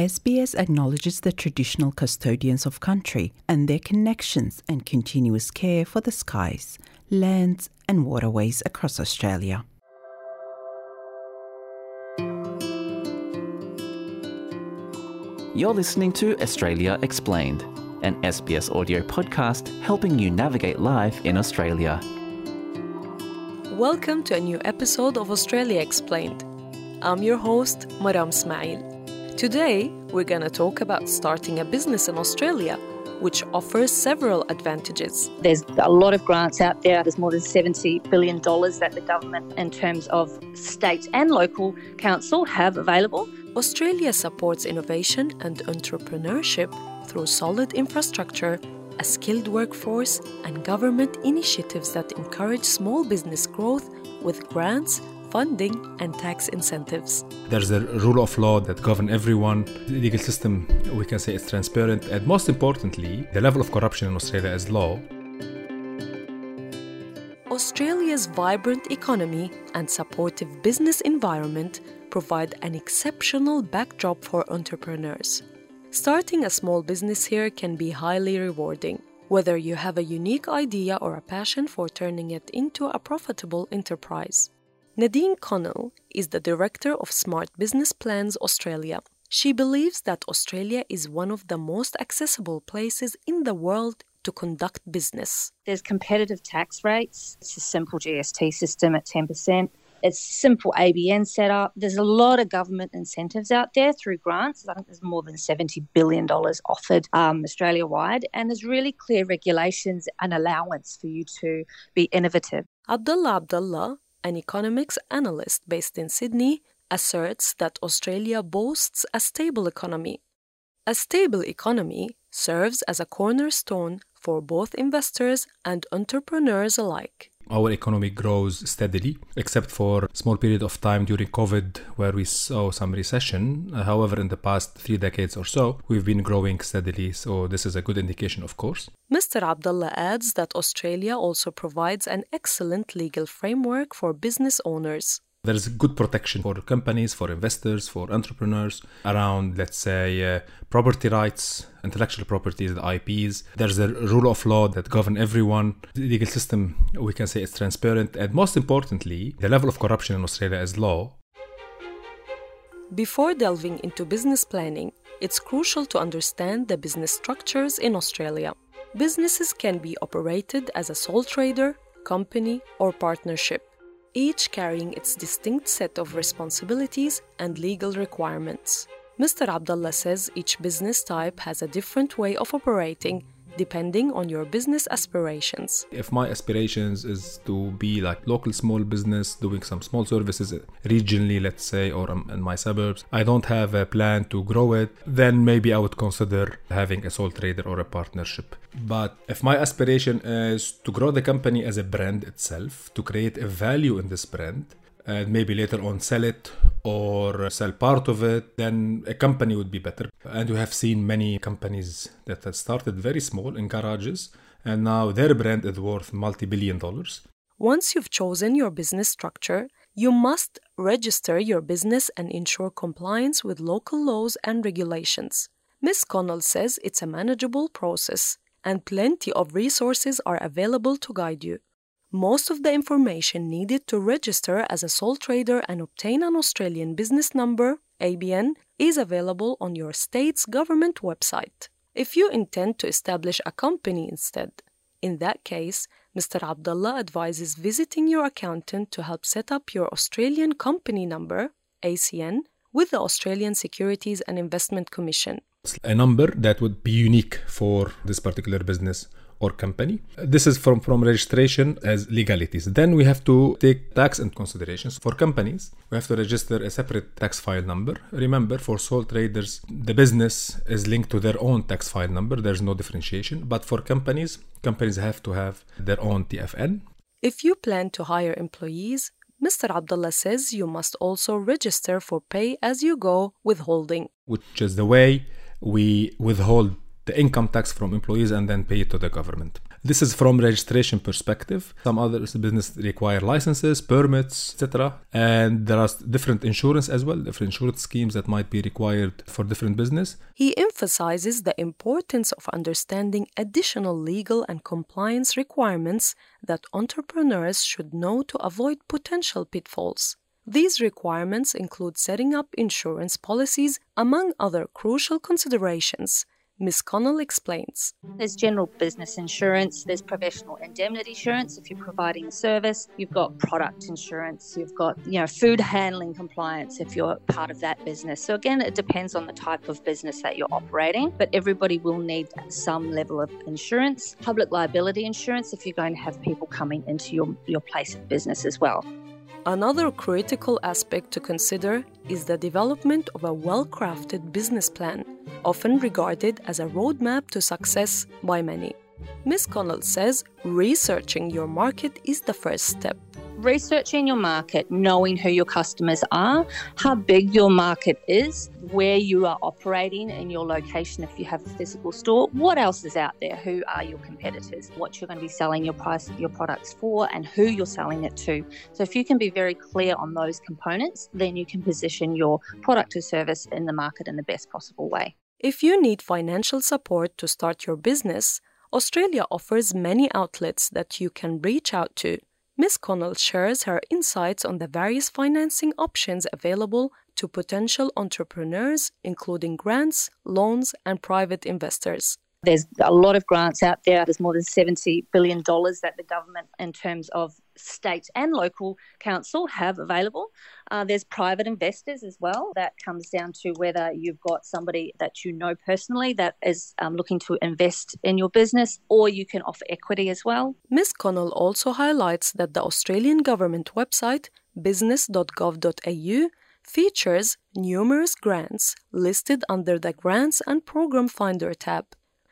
SBS acknowledges the traditional custodians of country and their connections and continuous care for the skies, lands, and waterways across Australia. You're listening to Australia Explained, an SBS audio podcast helping you navigate life in Australia. Welcome to a new episode of Australia Explained. I'm your host, Maram Ismail. Today, we're going to talk about starting a business in Australia, which offers several advantages. There's a lot of grants out there. There's more than $70 billion that the government, in terms of state and local council, have available. Australia supports innovation and entrepreneurship through solid infrastructure, a skilled workforce, and government initiatives that encourage small business growth with grants, funding, and tax incentives. There's a rule of law that govern everyone. The legal system, we can say, is transparent, and most importantly, the level of corruption in Australia is low. Australia's vibrant economy and supportive business environment provide an exceptional backdrop for entrepreneurs. Starting a small business here can be highly rewarding, whether you have a unique idea or a passion for turning it into a profitable enterprise. Nadine Connell is the director of Smart Business Plans Australia. She believes that Australia is one of the most accessible places in the world to conduct business. There's competitive tax rates. It's a simple GST system at 10%. It's simple ABN setup. There's a lot of government incentives out there through grants. I think there's more than $70 billion offered um, Australia wide. And there's really clear regulations and allowance for you to be innovative. Abdullah Abdullah, an economics analyst based in Sydney, asserts that Australia boasts a stable economy. A stable economy serves as a cornerstone for both investors and entrepreneurs alike our economy grows steadily, except for a small period of time during COVID where we saw some recession. However, in the past three decades or so, we've been growing steadily. So this is a good indication, of course. Mr. Abdullah adds that Australia also provides an excellent legal framework for business owners. There's good protection for companies, for investors, for entrepreneurs around, let's say, uh, property rights, intellectual properties, the IPs. There's a rule of law that govern everyone. The legal system, we can say, is transparent. And most importantly, the level of corruption in Australia is low. Before delving into business planning, it's crucial to understand the business structures in Australia. Businesses can be operated as a sole trader, company, or partnership each carrying its distinct set of responsibilities and legal requirements. Mr. Abdullah says each business type has a different way of operating depending on your business aspirations. If my aspirations is to be like local small business doing some small services regionally let's say or um, in my suburbs, I don't have a plan to grow it, then maybe I would consider having a sole trader or a partnership. But if my aspiration is to grow the company as a brand itself, to create a value in this brand, and maybe later on sell it or sell part of it, then a company would be better. And we have seen many companies that have started very small in garages and now their brand is worth multi billion dollars. Once you've chosen your business structure, you must register your business and ensure compliance with local laws and regulations. Ms. Connell says it's a manageable process and plenty of resources are available to guide you. Most of the information needed to register as a sole trader and obtain an Australian business number, ABN, is available on your state's government website. If you intend to establish a company instead, in that case, Mr. Abdullah advises visiting your accountant to help set up your Australian company number, ACN, with the Australian Securities and Investment Commission. A number that would be unique for this particular business or company. This is from, from registration as legalities. Then we have to take tax and considerations. For companies, we have to register a separate tax file number. Remember, for sole traders, the business is linked to their own tax file number. There's no differentiation. But for companies, companies have to have their own TFN. If you plan to hire employees, Mr. Abdullah says you must also register for pay as you go withholding, which is the way we withhold the income tax from employees and then pay it to the government. This is from registration perspective. Some other business require licenses, permits, etc. And there are different insurance as well, different insurance schemes that might be required for different business. He emphasizes the importance of understanding additional legal and compliance requirements that entrepreneurs should know to avoid potential pitfalls. These requirements include setting up insurance policies, among other crucial considerations. Ms. Connell explains. There's general business insurance, there's professional indemnity insurance if you're providing a service, you've got product insurance, you've got, you know, food handling compliance if you're part of that business. So again, it depends on the type of business that you're operating, but everybody will need some level of insurance, public liability insurance if you're going to have people coming into your, your place of business as well. Another critical aspect to consider is the development of a well crafted business plan, often regarded as a roadmap to success by many. Ms. Connell says researching your market is the first step researching your market, knowing who your customers are, how big your market is, where you are operating in your location if you have a physical store, what else is out there, who are your competitors, what you're going to be selling your price your products for and who you're selling it to. So if you can be very clear on those components, then you can position your product or service in the market in the best possible way. If you need financial support to start your business, Australia offers many outlets that you can reach out to. Ms. Connell shares her insights on the various financing options available to potential entrepreneurs, including grants, loans, and private investors. There's a lot of grants out there. There's more than $70 billion that the government, in terms of state and local council have available. Uh, there's private investors as well. That comes down to whether you've got somebody that you know personally that is um, looking to invest in your business, or you can offer equity as well. Ms. Connell also highlights that the Australian government website, business.gov.au, features numerous grants listed under the Grants and Program Finder tab.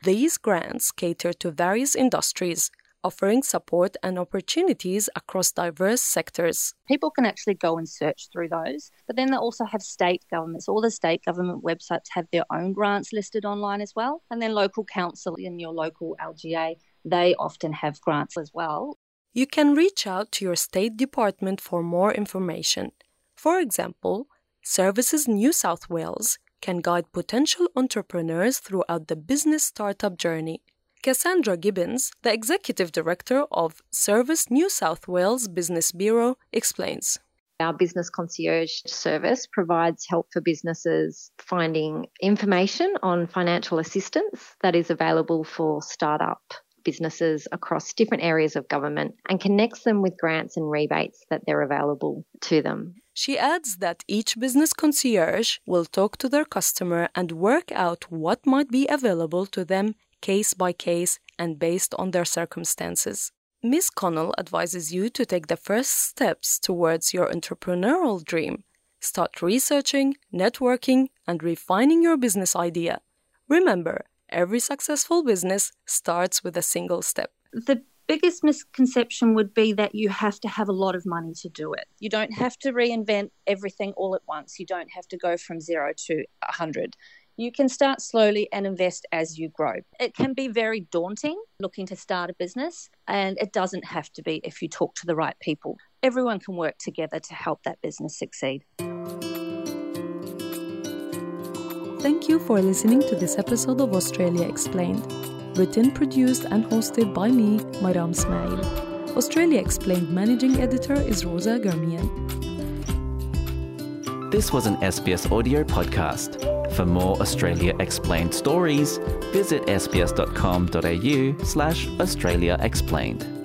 These grants cater to various industries, offering support and opportunities across diverse sectors. People can actually go and search through those, but then they also have state governments. All the state government websites have their own grants listed online as well, and then local council in your local LGA, they often have grants as well. You can reach out to your state department for more information. For example, Services New South Wales can guide potential entrepreneurs throughout the business startup journey. Cassandra Gibbons, the executive director of Service New South Wales Business Bureau, explains. Our business concierge service provides help for businesses finding information on financial assistance that is available for startup businesses across different areas of government and connects them with grants and rebates that they're available to them. She adds that each business concierge will talk to their customer and work out what might be available to them case by case and based on their circumstances. Ms. Connell advises you to take the first steps towards your entrepreneurial dream. Start researching, networking, and refining your business idea. Remember, every successful business starts with a single step. The biggest misconception would be that you have to have a lot of money to do it. You don't have to reinvent everything all at once. You don't have to go from zero to 100 you can start slowly and invest as you grow. It can be very daunting looking to start a business, and it doesn't have to be if you talk to the right people. Everyone can work together to help that business succeed. Thank you for listening to this episode of Australia Explained. Written, produced, and hosted by me, Maram Ismail. Australia Explained managing editor is Rosa Germian. This was an SBS audio podcast. For more Australia Explained stories, visit sbs.com.au slash Australia Explained.